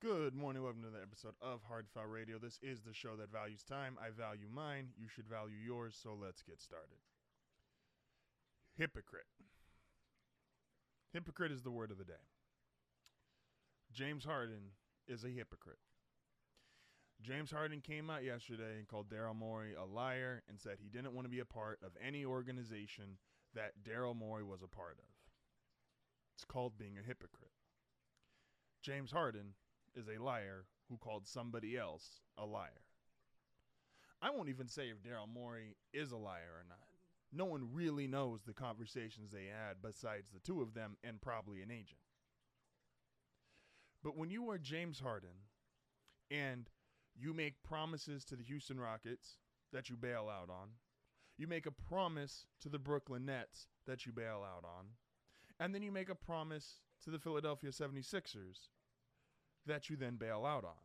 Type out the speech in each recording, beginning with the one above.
Good morning. Welcome to the episode of Hard Foul Radio. This is the show that values time. I value mine. You should value yours. So let's get started. Hypocrite. Hypocrite is the word of the day. James Harden is a hypocrite. James Harden came out yesterday and called Daryl Morey a liar and said he didn't want to be a part of any organization that Daryl Morey was a part of. It's called being a hypocrite. James Harden is a liar who called somebody else a liar. I won't even say if Daryl Morey is a liar or not. No one really knows the conversations they had besides the two of them and probably an agent. But when you are James Harden and you make promises to the Houston Rockets that you bail out on, you make a promise to the Brooklyn Nets that you bail out on, and then you make a promise to the Philadelphia 76ers that you then bail out on.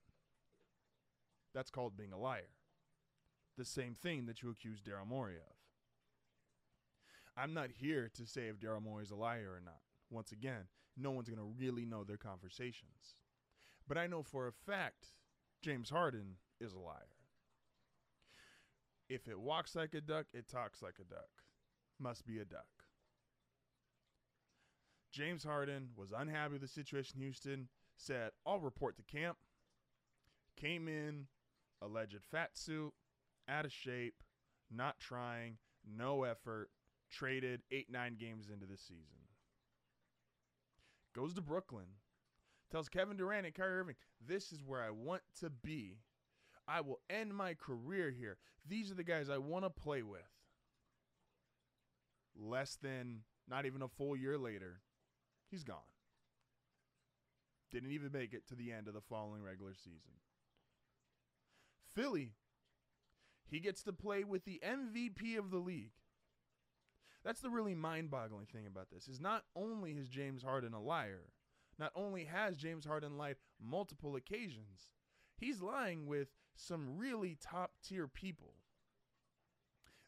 That's called being a liar. The same thing that you accuse Daryl Morey of. I'm not here to say if Daryl Morey is a liar or not. Once again, no one's going to really know their conversations. But I know for a fact James Harden is a liar. If it walks like a duck, it talks like a duck. Must be a duck. James Harden was unhappy with the situation in Houston, said, I'll report to camp. Came in, alleged fat suit, out of shape, not trying, no effort, traded eight, nine games into the season. Goes to Brooklyn, tells Kevin Durant and Kyrie Irving, This is where I want to be. I will end my career here. These are the guys I want to play with. Less than, not even a full year later, he's gone. Didn't even make it to the end of the following regular season. Philly, he gets to play with the MVP of the league. That's the really mind-boggling thing about this. Is not only is James Harden a liar, not only has James Harden lied multiple occasions, he's lying with some really top-tier people.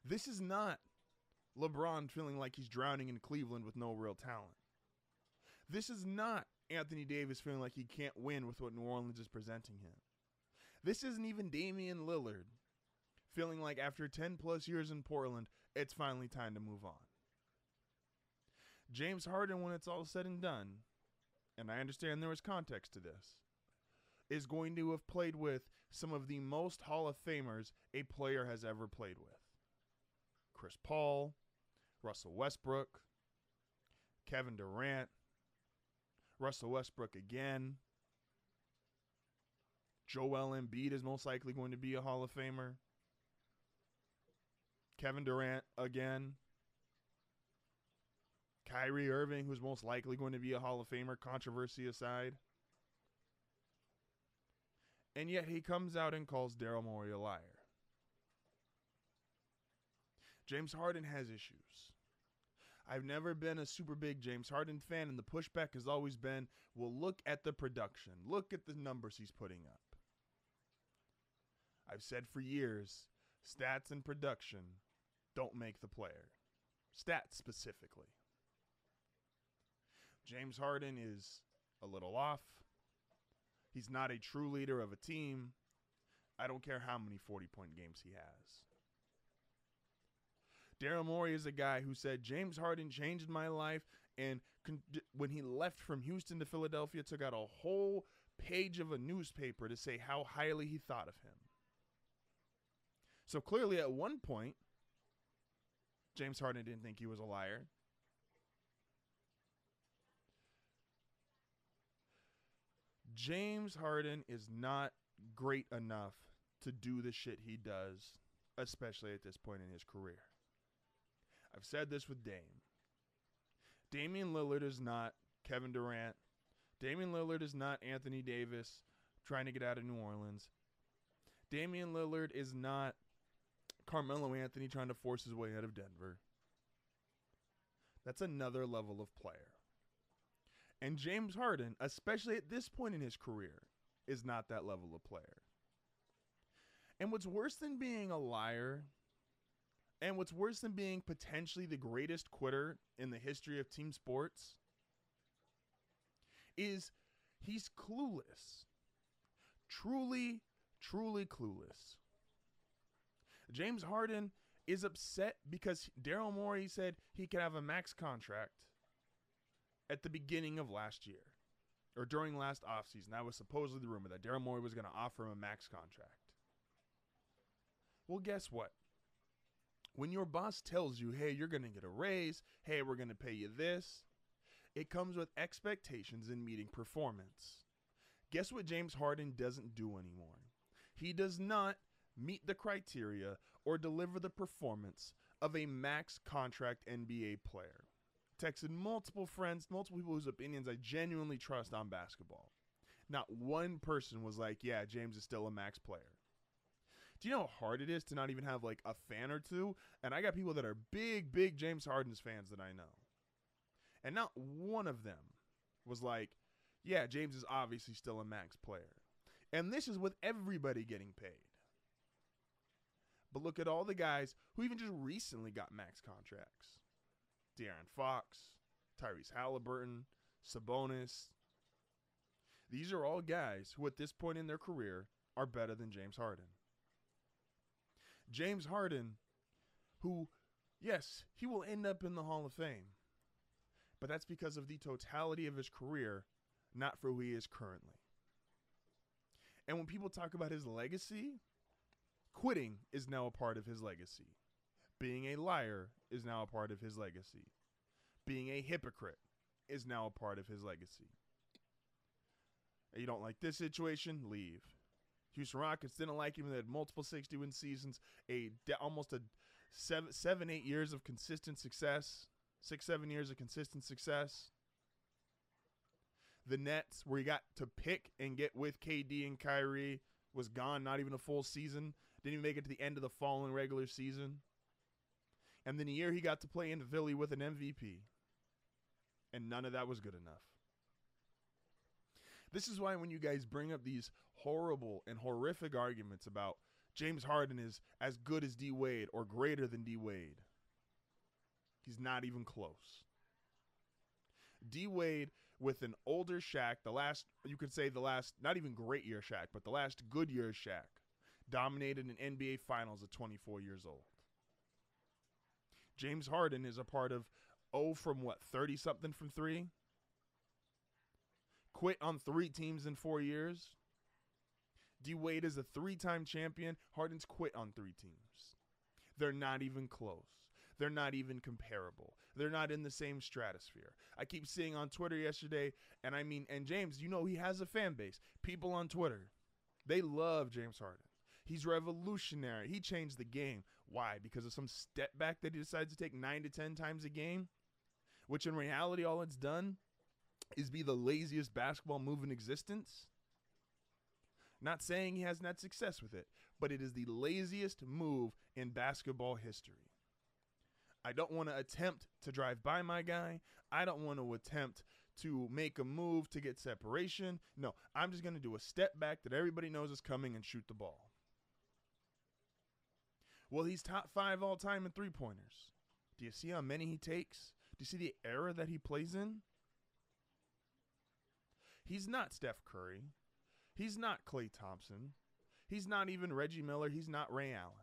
This is not LeBron feeling like he's drowning in Cleveland with no real talent. This is not Anthony Davis feeling like he can't win with what New Orleans is presenting him. This isn't even Damian Lillard feeling like after 10 plus years in Portland, it's finally time to move on. James Harden, when it's all said and done, and I understand there was context to this, is going to have played with some of the most Hall of Famers a player has ever played with Chris Paul, Russell Westbrook, Kevin Durant, Russell Westbrook again. Joel Embiid is most likely going to be a Hall of Famer. Kevin Durant again. Kyrie Irving, who's most likely going to be a Hall of Famer, controversy aside. And yet he comes out and calls Daryl Morey a liar. James Harden has issues. I've never been a super big James Harden fan, and the pushback has always been well, look at the production, look at the numbers he's putting up. I've said for years stats and production don't make the player, stats specifically. James Harden is a little off. He's not a true leader of a team. I don't care how many 40 point games he has. Daryl Morey is a guy who said James Harden changed my life, and con- when he left from Houston to Philadelphia, took out a whole page of a newspaper to say how highly he thought of him. So clearly, at one point, James Harden didn't think he was a liar. James Harden is not great enough to do the shit he does, especially at this point in his career. I've said this with Dame. Damian Lillard is not Kevin Durant. Damian Lillard is not Anthony Davis trying to get out of New Orleans. Damian Lillard is not Carmelo Anthony trying to force his way out of Denver. That's another level of player. And James Harden, especially at this point in his career, is not that level of player. And what's worse than being a liar and what's worse than being potentially the greatest quitter in the history of team sports is he's clueless. truly, truly clueless. James Harden is upset because Daryl Morey said he could have a max contract at the beginning of last year or during last offseason. That was supposedly the rumor that Daryl Morey was going to offer him a max contract. Well, guess what? When your boss tells you, hey, you're going to get a raise, hey, we're going to pay you this, it comes with expectations in meeting performance. Guess what James Harden doesn't do anymore? He does not meet the criteria or deliver the performance of a max contract NBA player. Texted multiple friends, multiple people whose opinions I genuinely trust on basketball. Not one person was like, yeah, James is still a max player. Do you know how hard it is to not even have like a fan or two? And I got people that are big, big James Harden's fans that I know. And not one of them was like, yeah, James is obviously still a max player. And this is with everybody getting paid. But look at all the guys who even just recently got max contracts De'Aaron Fox, Tyrese Halliburton, Sabonis. These are all guys who, at this point in their career, are better than James Harden. James Harden, who, yes, he will end up in the Hall of Fame, but that's because of the totality of his career, not for who he is currently. And when people talk about his legacy, quitting is now a part of his legacy. Being a liar is now a part of his legacy. Being a hypocrite is now a part of his legacy. You don't like this situation? Leave. Houston Rockets didn't like him. They had multiple 60 win seasons, a almost a seven, seven, eight years of consistent success, six, seven years of consistent success. The Nets, where he got to pick and get with KD and Kyrie, was gone. Not even a full season. Didn't even make it to the end of the following regular season. And then a year he got to play in Philly with an MVP. And none of that was good enough. This is why when you guys bring up these horrible and horrific arguments about James Harden is as good as D Wade or greater than D Wade, he's not even close. D Wade with an older Shaq, the last you could say the last not even great year Shaq, but the last good year Shaq, dominated an NBA Finals at 24 years old. James Harden is a part of oh from what 30 something from 3 quit on three teams in four years. D Wade is a three time champion. Harden's quit on three teams. They're not even close. They're not even comparable. They're not in the same stratosphere. I keep seeing on Twitter yesterday, and I mean, and James, you know, he has a fan base. People on Twitter, they love James Harden. He's revolutionary. He changed the game. Why? Because of some step back that he decides to take nine to 10 times a game, which in reality, all it's done is be the laziest basketball move in existence. Not saying he hasn't had success with it, but it is the laziest move in basketball history. I don't want to attempt to drive by my guy. I don't want to attempt to make a move to get separation. No, I'm just going to do a step back that everybody knows is coming and shoot the ball. Well, he's top five all time in three pointers. Do you see how many he takes? Do you see the era that he plays in? He's not Steph Curry. He's not Klay Thompson. He's not even Reggie Miller. He's not Ray Allen.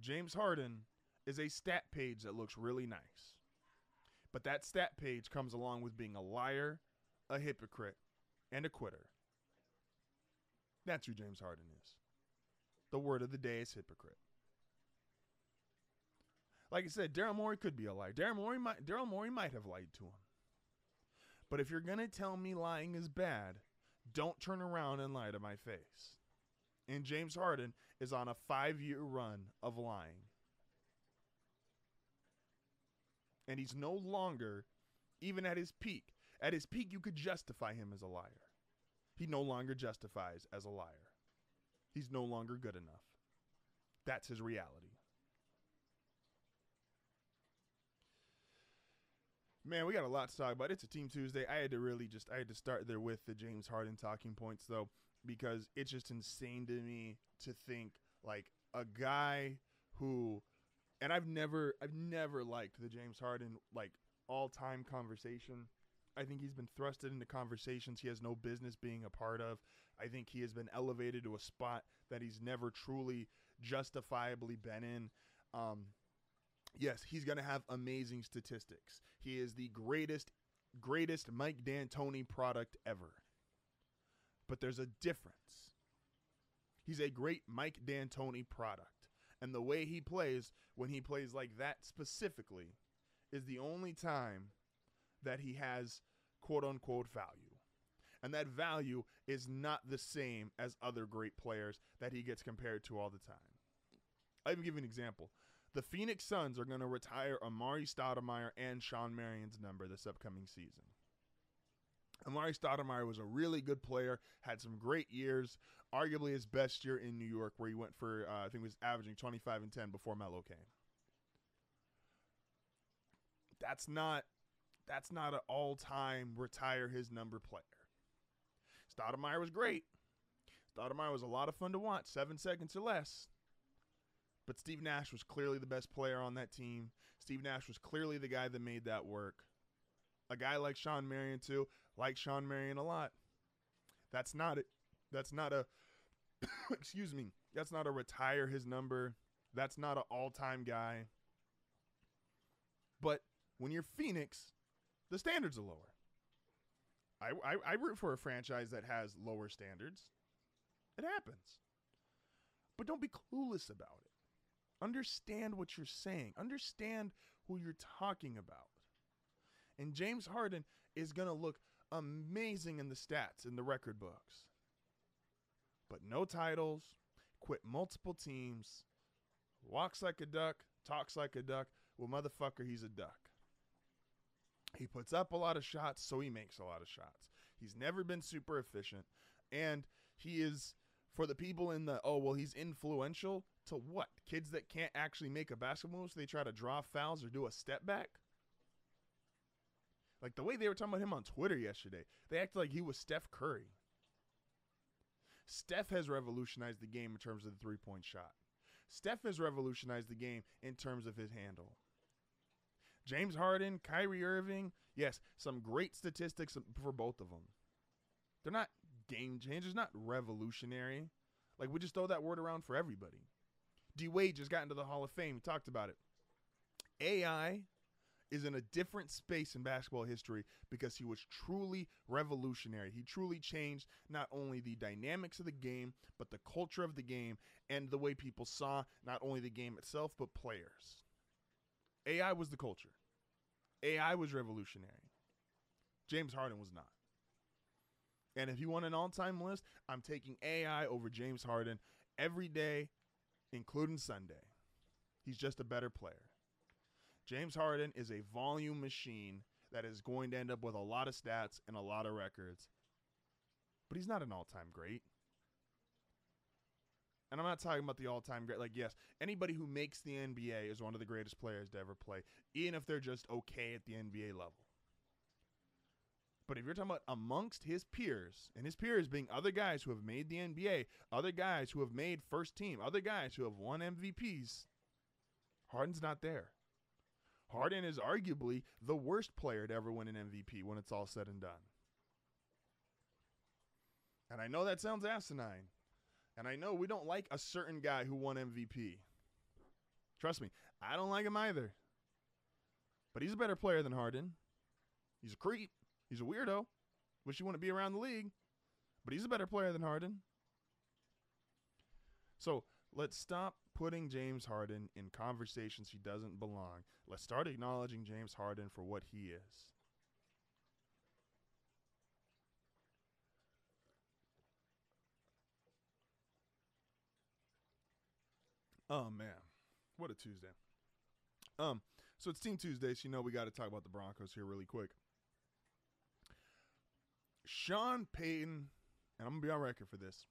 James Harden is a stat page that looks really nice. But that stat page comes along with being a liar, a hypocrite, and a quitter. That's who James Harden is. The word of the day is hypocrite. Like I said, Daryl Morey could be a liar. Daryl Morey might Daryl Morey might have lied to him. But if you're gonna tell me lying is bad, don't turn around and lie to my face. And James Harden is on a five year run of lying. And he's no longer, even at his peak, at his peak, you could justify him as a liar. He no longer justifies as a liar. He's no longer good enough. That's his reality. Man, we got a lot to talk about. It's a Team Tuesday. I had to really just I had to start there with the James Harden talking points though because it's just insane to me to think like a guy who and I've never I've never liked the James Harden like all time conversation. I think he's been thrusted into conversations he has no business being a part of. I think he has been elevated to a spot that he's never truly justifiably been in. Um, yes, he's going to have amazing statistics. He is the greatest, greatest Mike D'Antoni product ever. But there's a difference. He's a great Mike D'Antoni product. And the way he plays, when he plays like that specifically, is the only time that he has quote unquote value. And that value is not the same as other great players that he gets compared to all the time. I'll even give you an example. The Phoenix Suns are going to retire Amar'e Stoudemire and Shawn Marion's number this upcoming season. Amar'e Stoudemire was a really good player, had some great years, arguably his best year in New York, where he went for, uh, I think he was averaging 25 and 10 before Melo came. That's not that's not an all-time retire his number player. Stoudemire was great. Stoudemire was a lot of fun to watch, seven seconds or less. But Steve Nash was clearly the best player on that team. Steve Nash was clearly the guy that made that work. A guy like Shawn Marion too, like Shawn Marion a lot. That's not it. That's not a excuse me. That's not a retire his number. That's not an all-time guy. But when you're Phoenix, the standards are lower. I, I, I root for a franchise that has lower standards. It happens. But don't be clueless about it. Understand what you're saying. Understand who you're talking about. And James Harden is going to look amazing in the stats in the record books. But no titles, quit multiple teams, walks like a duck, talks like a duck. Well, motherfucker, he's a duck. He puts up a lot of shots, so he makes a lot of shots. He's never been super efficient. And he is, for the people in the, oh, well, he's influential to what? Kids that can't actually make a basketball move, so they try to draw fouls or do a step back? Like the way they were talking about him on Twitter yesterday, they acted like he was Steph Curry. Steph has revolutionized the game in terms of the three point shot. Steph has revolutionized the game in terms of his handle. James Harden, Kyrie Irving, yes, some great statistics for both of them. They're not game changers, not revolutionary. Like we just throw that word around for everybody. D Wade just got into the Hall of Fame. We talked about it. AI is in a different space in basketball history because he was truly revolutionary. He truly changed not only the dynamics of the game, but the culture of the game and the way people saw not only the game itself, but players. AI was the culture. AI was revolutionary. James Harden was not. And if you want an all time list, I'm taking AI over James Harden every day, including Sunday. He's just a better player. James Harden is a volume machine that is going to end up with a lot of stats and a lot of records. But he's not an all time great. And I'm not talking about the all time great. Like, yes, anybody who makes the NBA is one of the greatest players to ever play, even if they're just okay at the NBA level. But if you're talking about amongst his peers, and his peers being other guys who have made the NBA, other guys who have made first team, other guys who have won MVPs, Harden's not there. Harden is arguably the worst player to ever win an MVP when it's all said and done. And I know that sounds asinine. And I know we don't like a certain guy who won MVP. Trust me, I don't like him either. But he's a better player than Harden. He's a creep. He's a weirdo. Wish he wouldn't be around the league. But he's a better player than Harden. So let's stop putting James Harden in conversations he doesn't belong. Let's start acknowledging James Harden for what he is. Oh man, what a Tuesday. Um, so it's Team Tuesday, so you know we got to talk about the Broncos here really quick. Sean Payton, and I'm gonna be on record for this.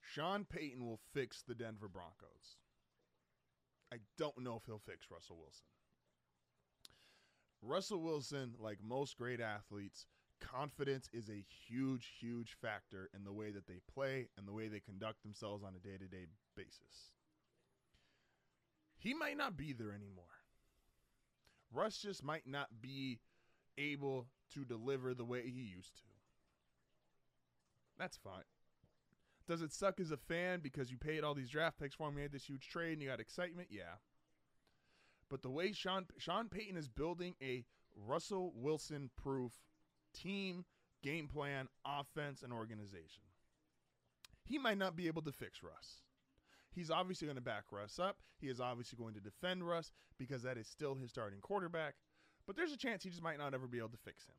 Sean Payton will fix the Denver Broncos. I don't know if he'll fix Russell Wilson. Russell Wilson, like most great athletes, confidence is a huge, huge factor in the way that they play and the way they conduct themselves on a day to day basis. He might not be there anymore. Russ just might not be able to deliver the way he used to. That's fine. Does it suck as a fan because you paid all these draft picks for him, You had this huge trade, and you got excitement? Yeah. But the way Sean Sean Payton is building a Russell Wilson proof team, game plan, offense, and organization, he might not be able to fix Russ. He's obviously going to back Russ up. He is obviously going to defend Russ because that is still his starting quarterback. But there's a chance he just might not ever be able to fix him.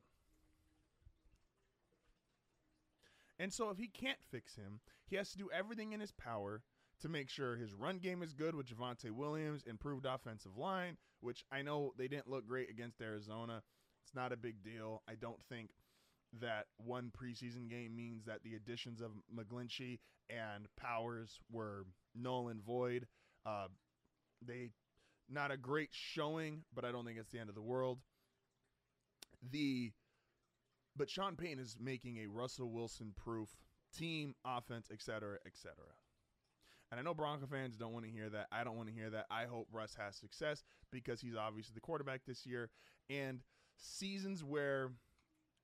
And so if he can't fix him, he has to do everything in his power to make sure his run game is good with Javonte Williams, improved offensive line, which I know they didn't look great against Arizona. It's not a big deal. I don't think that one preseason game means that the additions of McGlinchey and Powers were null and void. Uh, they not a great showing, but I don't think it's the end of the world. The but Sean Payton is making a Russell Wilson proof team, offense, etc., etc. And I know Bronco fans don't want to hear that. I don't want to hear that. I hope Russ has success because he's obviously the quarterback this year. And seasons where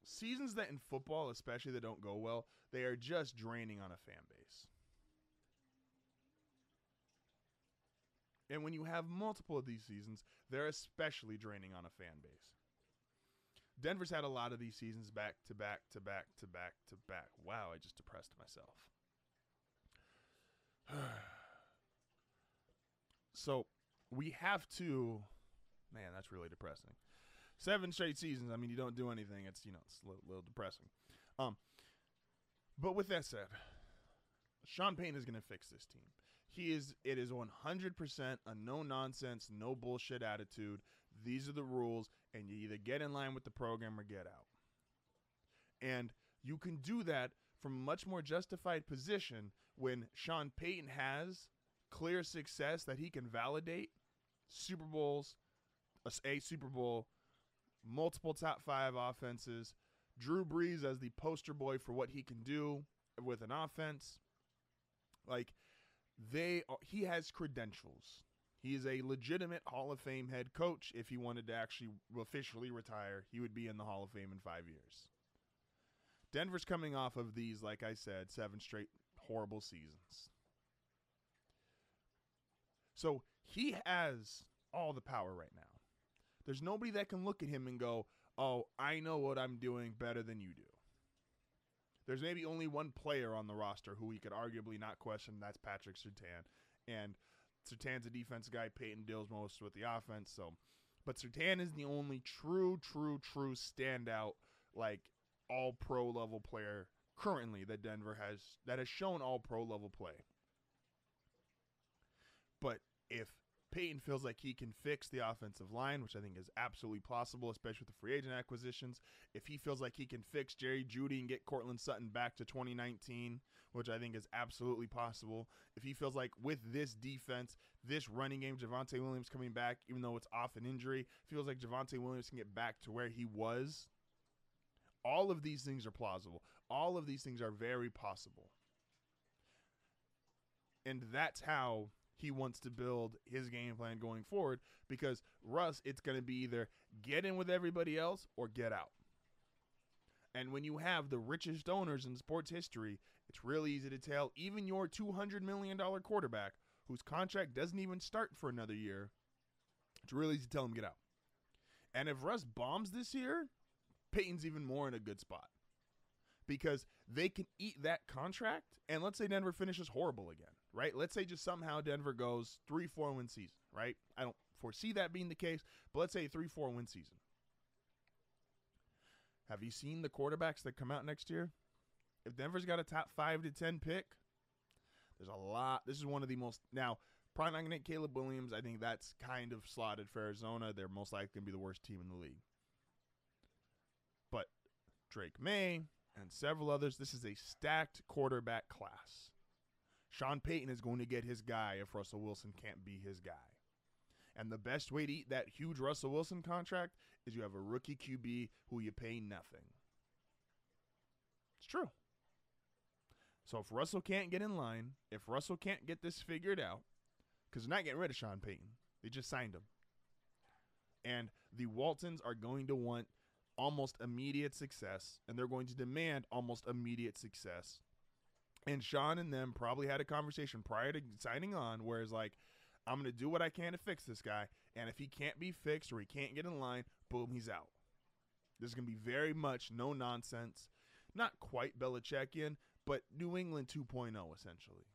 seasons that in football, especially that don't go well, they are just draining on a fan base. And when you have multiple of these seasons, they're especially draining on a fan base. Denver's had a lot of these seasons back to back to back to back to back. Wow, I just depressed myself. so we have to, man, that's really depressing. Seven straight seasons. I mean, you don't do anything. It's you know, it's a little, little depressing. Um, but with that said, Sean Payton is going to fix this team. He is. It is 100% a no nonsense, no bullshit attitude. These are the rules, and you either get in line with the program or get out. And you can do that from a much more justified position when Sean Payton has clear success that he can validate Super Bowls, a, a Super Bowl, multiple top five offenses, Drew Brees as the poster boy for what he can do with an offense. Like they, are, he has credentials. He is a legitimate Hall of Fame head coach. If he wanted to actually officially retire, he would be in the Hall of Fame in five years. Denver's coming off of these, like I said, seven straight horrible seasons. So he has all the power right now. There's nobody that can look at him and go, oh, I know what I'm doing better than you do. There's maybe only one player on the roster who we could arguably not question. That's Patrick Surtain, And Surtain's a defense guy. Payton deals most with the offense. So, but Sertan is the only true, true, true standout, like all pro level player currently that Denver has that has shown all pro level play. But if Payton feels like he can fix the offensive line, which I think is absolutely possible, especially with the free agent acquisitions. If he feels like he can fix Jerry Jeudy and get Courtland Sutton back to 2019, which I think is absolutely possible. If he feels like with this defense, this running game, Javonte Williams coming back, even though it's off an injury, feels like Javonte Williams can get back to where he was. All of these things are plausible. All of these things are very possible. And that's how he wants to build his game plan going forward because Russ, it's going to be either get in with everybody else or get out. And when you have the richest owners in sports history, it's really easy to tell even your $200 million quarterback, whose contract doesn't even start for another year, it's really easy to tell him get out. And if Russ bombs this year, Payton's even more in a good spot because they can eat that contract. And let's say Denver finishes horrible again right? Let's say just somehow Denver goes three, four win season, right? I don't foresee that being the case, but let's say three, four win season. Have you seen the quarterbacks that come out next year? If Denver's got a top five to ten pick, there's a lot. This is one of the most now. Probably not going to get Caleb Williams. I think that's kind of slotted for Arizona. They're most likely going to be the worst team in the league. But Drake Maye and several others. This is a stacked quarterback class. Sean Payton is going to get his guy if Russell Wilson can't be his guy. And the best way to eat that huge Russell Wilson contract is you have a rookie QB who you pay nothing. It's true. So if Russell can't get in line, if Russell can't get this figured out, because they're not getting rid of Sean Payton, they just signed him. And the Waltons are going to want almost immediate success, and they're going to demand almost immediate success. And Sean and them probably had a conversation prior to signing on, where it's like, I'm to do what I can to fix this guy. And if he can't be fixed or he can't get in line, boom, he's out. This is to be very much no nonsense. Not quite Belichickian, but New England 2.0, essentially.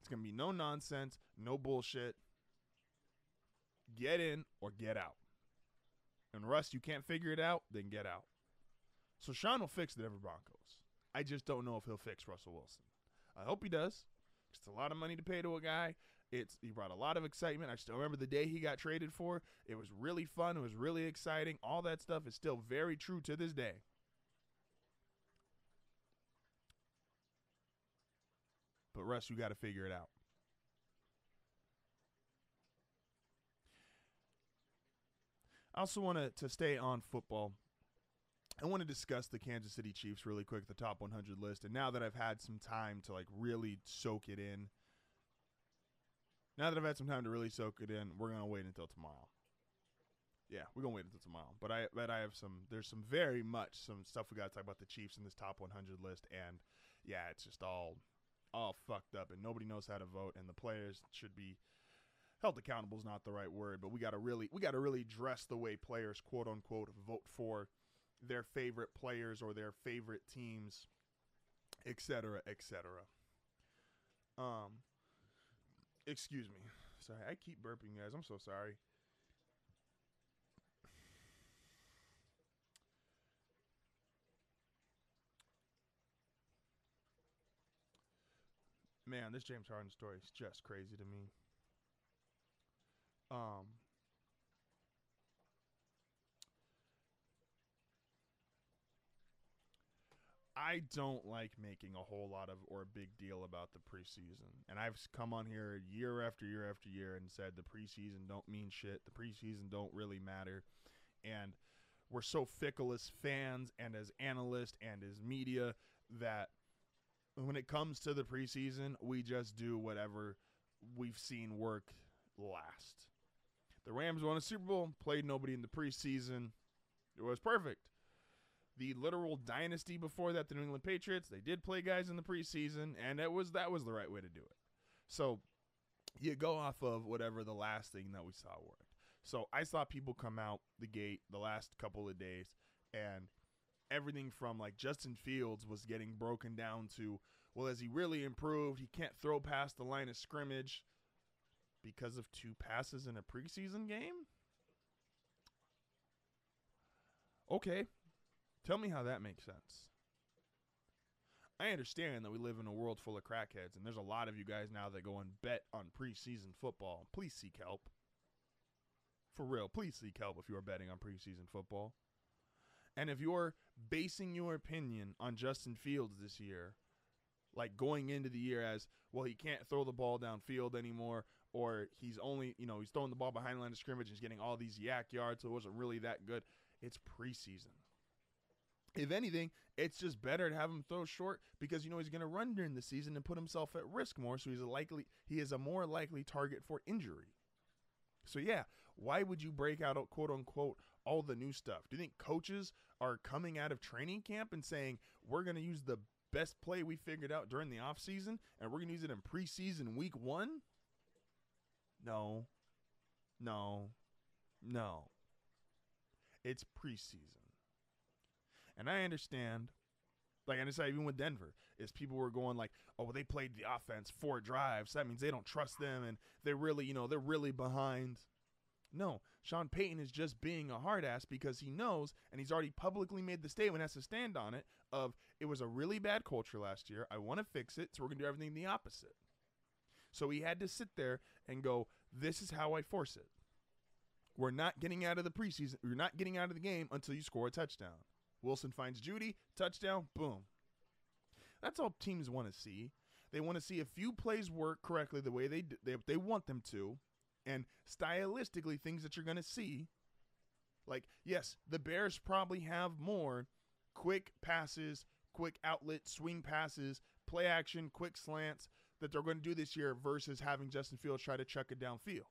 It's to be no nonsense, no bullshit. Get in or get out. And Russ, you can't figure it out, then get out. So Sean will fix the Denver Broncos. I just don't know if he'll fix Russell Wilson. I hope he does. It's a lot of money to pay to a guy. It's he brought a lot of excitement. I still remember the day he got traded for. It was really fun. It was really exciting. All that stuff is still very true to this day. But Russ, you got to figure it out. I also want to, to stay on football. I want to discuss the Kansas City Chiefs really quick, the top 100 list. And now that I've had some time to like really soak it in, now that I've had some time to really soak it in, we're gonna wait until tomorrow. Yeah, we're gonna wait until tomorrow. But I but I have some there's some very much some stuff we gotta talk about the Chiefs in this top 100 list, and yeah, it's just all all fucked up, and nobody knows how to vote, and the players should be held accountable is not the right word, but we gotta really we gotta really dress the way players quote unquote vote for their favorite players or their favorite teams, etc., etc. Um, excuse me. Sorry, I keep burping, guys. I'm so sorry. Man, this James Harden story is just crazy to me. Um, I don't like making a whole lot of or a big deal about the preseason. And I've come on here year after year after year and said the preseason don't mean shit. The preseason don't really matter. And we're so fickle as fans and as analysts and as media that when it comes to the preseason, we just do whatever we've seen work last. The Rams won a Super Bowl, played nobody in the preseason. It was perfect. The literal dynasty before that, the New England Patriots, they did play guys in the preseason, and it was that was the right way to do it. So you go off of whatever the last thing that we saw worked. So I saw people come out the gate the last couple of days, and everything from like Justin Fields was getting broken down to, well, as he really improved, he can't throw past the line of scrimmage because of two passes in a preseason game? Okay. Tell me how that makes sense. I understand that we live in a world full of crackheads, and there's a lot of you guys now that go and bet on preseason football. Please seek help. For real, please seek help if you are betting on preseason football. And if you're basing your opinion on Justin Fields this year, like going into the year as, well, he can't throw the ball downfield anymore, or he's only, you know, he's throwing the ball behind the line of scrimmage and he's getting all these YAC yards, so it wasn't really that good. It's preseason. If anything, it's just better to have him throw short because you know he's going to run during the season and put himself at risk more, so he's a likely he is a more likely target for injury. So yeah, why would you break out oh, quote unquote all the new stuff? Do you think coaches are coming out of training camp and saying we're going to use the best play we figured out during the offseason and we're going to use it in preseason week 1? No. No. No. It's preseason. And I understand, like I said, even with Denver, is people were going like, oh, well, they played the offense four drives. So that means they don't trust them and they're really, you know, they're really behind. No, Sean Payton is just being a hard ass because he knows and he's already publicly made the statement, has to stand on it, of it was a really bad culture last year. I want to fix it, so we're going to do everything the opposite. So he had to sit there and go, this is how I force it. We're not getting out of the preseason. You're not getting out of the game until you score a touchdown. Wilson finds Jeudy, touchdown, boom. That's all teams want to see. They want to see a few plays work correctly the way they they, they want them to, and stylistically things that you're going to see. Like yes, the Bears probably have more quick passes, quick outlet swing passes, play action, quick slants that they're going to do this year versus having Justin Fields try to chuck it downfield.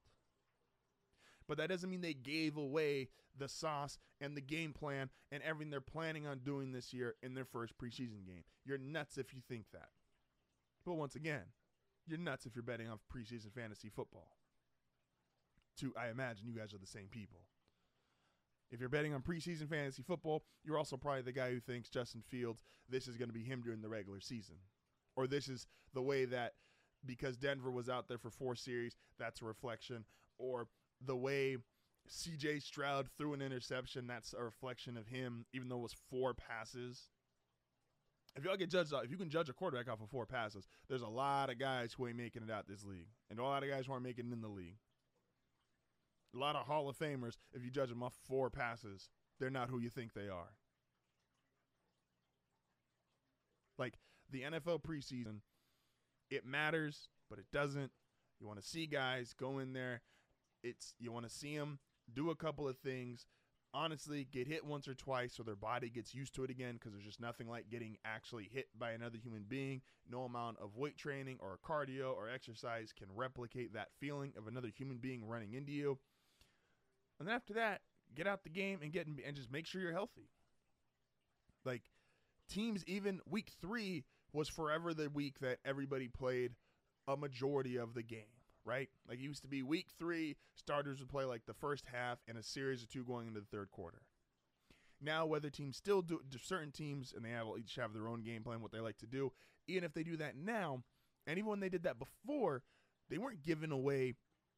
But that doesn't mean they gave away the sauce and the game plan and everything they're planning on doing this year in their first preseason game. You're nuts if you think that. But once again, you're nuts if you're betting on preseason fantasy football. To I imagine you guys are the same people. If you're betting on preseason fantasy football, you're also probably the guy who thinks Justin Fields, this is going to be him during the regular season. Or this is the way that because Denver was out there for four series, that's a reflection. Or the way CJ Stroud threw an interception, that's a reflection of him, even though it was four passes. If y'all get judged, if you can judge a quarterback off of four passes, there's a lot of guys who ain't making it out this league, and a lot of guys who aren't making it in the league. A lot of Hall of Famers, if you judge them off four passes, they're not who you think they are. Like the NFL preseason, it matters, but it doesn't. You want to see guys go in there. It's you want to see them do a couple of things. Honestly, get hit once or twice so their body gets used to it again because there's just nothing like getting actually hit by another human being. No amount of weight training or cardio or exercise can replicate that feeling of another human being running into you. And then after that, get out the game and get in, and just make sure you're healthy. Like teams, even week three was forever the week that everybody played a majority of the game, right? Like it used to be week three, starters would play like the first half and a series of two going into the third quarter. Now, whether teams still do certain teams and they have each have their own game plan, what they like to do, even if they do that now, and even when they did that before, they weren't giving away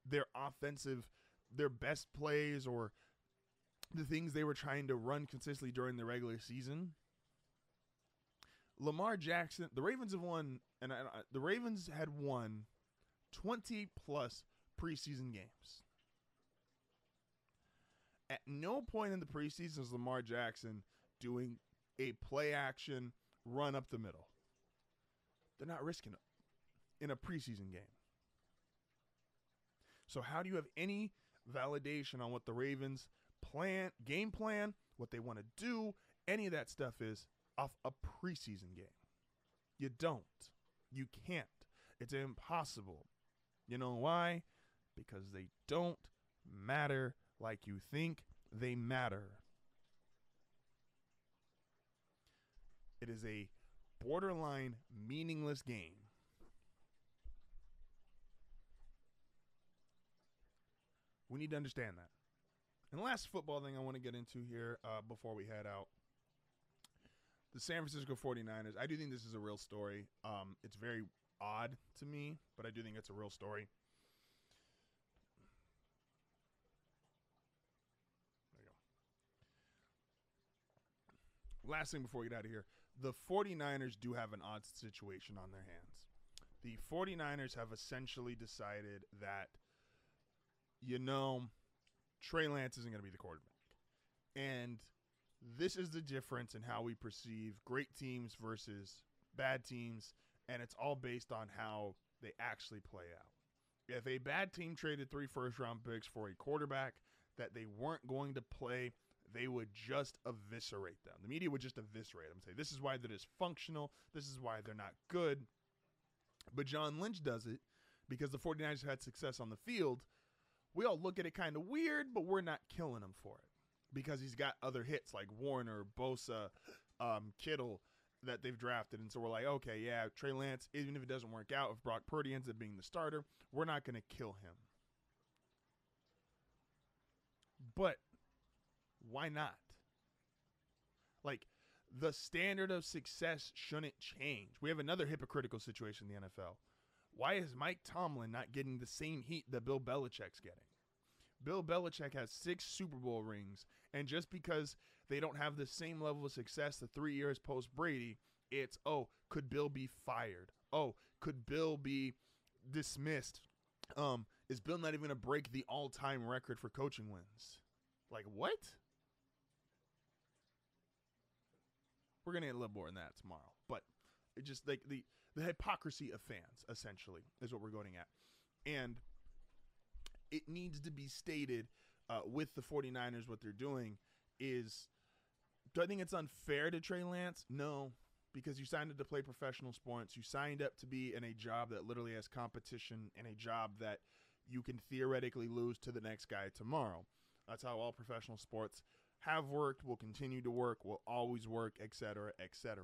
their offensive, their best plays or the things they were trying to run consistently during the regular season Lamar Jackson, the Ravens have won, and I, the Ravens had won 20 plus preseason games. At no point in the preseason is Lamar Jackson doing a play action run up the middle. They're not risking it in a preseason game. So, how do you have any validation on what the Ravens plan, game plan, what they want to do, any of that stuff is off a preseason game. You don't. You can't. It's impossible. You know why? Because they don't matter like you think they matter. It is a borderline meaningless game. We need to understand that. And the last football thing I want to get into here uh, before we head out the San Francisco 49ers. I do think this is a real story. Um, it's very odd to me, but I do think it's a real story. There you go. Last thing before we get out of here the 49ers do have an odd situation on their hands. The 49ers have essentially decided that, you know, Trey Lance isn't going to be the quarterback. And this is the difference in how we perceive great teams versus bad teams, and it's all based on how they actually play out. If a bad team traded three first round picks for a quarterback that they weren't going to play, they would just eviscerate them. The media would just eviscerate them, say, This is why they're dysfunctional. This is why they're not good. But John Lynch does it because the 49ers had success on the field. We all look at it kind of weird, but we're not killing them for it because he's got other hits like Warner, Bosa, um, Kittle that they've drafted. And so we're like, okay, yeah, Trey Lance, even if it doesn't work out, if Brock Purdy ends up being the starter, we're not going to kill him. But why not? Like, the standard of success shouldn't change. We have another hypocritical situation in the NFL. Why is Mike Tomlin not getting the same heat that Bill Belichick's getting? Bill Belichick has six Super Bowl rings, and just because they don't have the same level of success the three years post Brady, it's oh, could Bill be fired? Oh, could Bill be dismissed? Um, is Bill not even gonna break the all-time record for coaching wins? Like what? We're gonna get a little more than that tomorrow, but it just like the the hypocrisy of fans essentially is what we're going at, and it needs to be stated uh, with the 49ers what they're doing is do I think it's unfair to Trey Lance? No, because you signed up to play professional sports. You signed up to be in a job that literally has competition and a job that you can theoretically lose to the next guy tomorrow. That's how all professional sports have worked, will continue to work, will always work, etc., etc.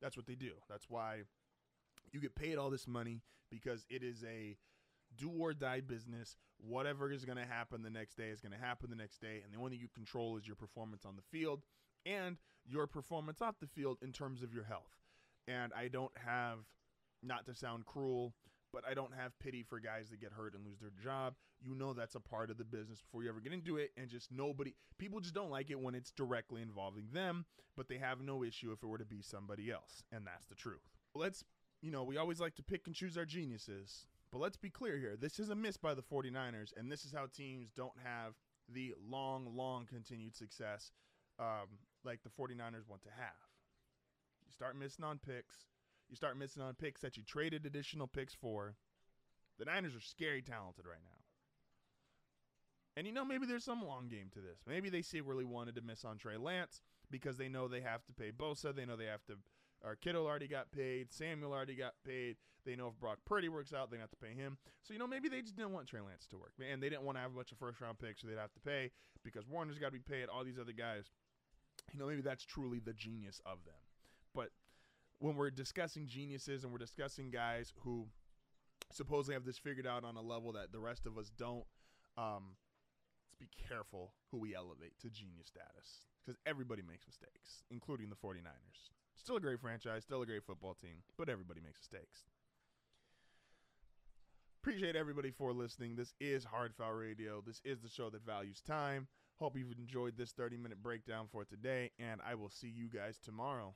That's what they do. That's why you get paid all this money because it is a do or die business. Whatever is going to happen the next day is going to happen the next day. And the only thing you control is your performance on the field and your performance off the field in terms of your health. And I don't have, not to sound cruel, but I don't have pity for guys that get hurt and lose their job. You know that's a part of the business before you ever get into it. And just nobody, people just don't like it when it's directly involving them, but they have no issue if it were to be somebody else. And that's the truth. Let's, you know, we always like to pick and choose our geniuses. But let's be clear here. This is a miss by the 49ers, and this is how teams don't have the long, long continued success um, like the 49ers want to have. You start missing on picks. You start missing on picks that you traded additional picks for. The Niners are scary talented right now. And you know, maybe there's some long game to this. Maybe they secretly wanted to miss on Trey Lance because they know they have to pay Bosa. They know they have to our Kittle already got paid. Samuel already got paid. They know if Brock Purdy works out, they have to pay him. So, you know, maybe they just didn't want Trey Lance to work. And they didn't want to have a bunch of first round picks, so they'd have to pay because Warner's got to be paid, all these other guys. You know, maybe that's truly the genius of them. But when we're discussing geniuses and we're discussing guys who supposedly have this figured out on a level that the rest of us don't, um, let's be careful who we elevate to genius status because everybody makes mistakes, including the 49ers. Still a great franchise, still a great football team, but everybody makes mistakes. Appreciate everybody for listening. This is Hard Foul Radio. This is the show that values time. Hope you've enjoyed this 30 minute breakdown for today, and I will see you guys tomorrow.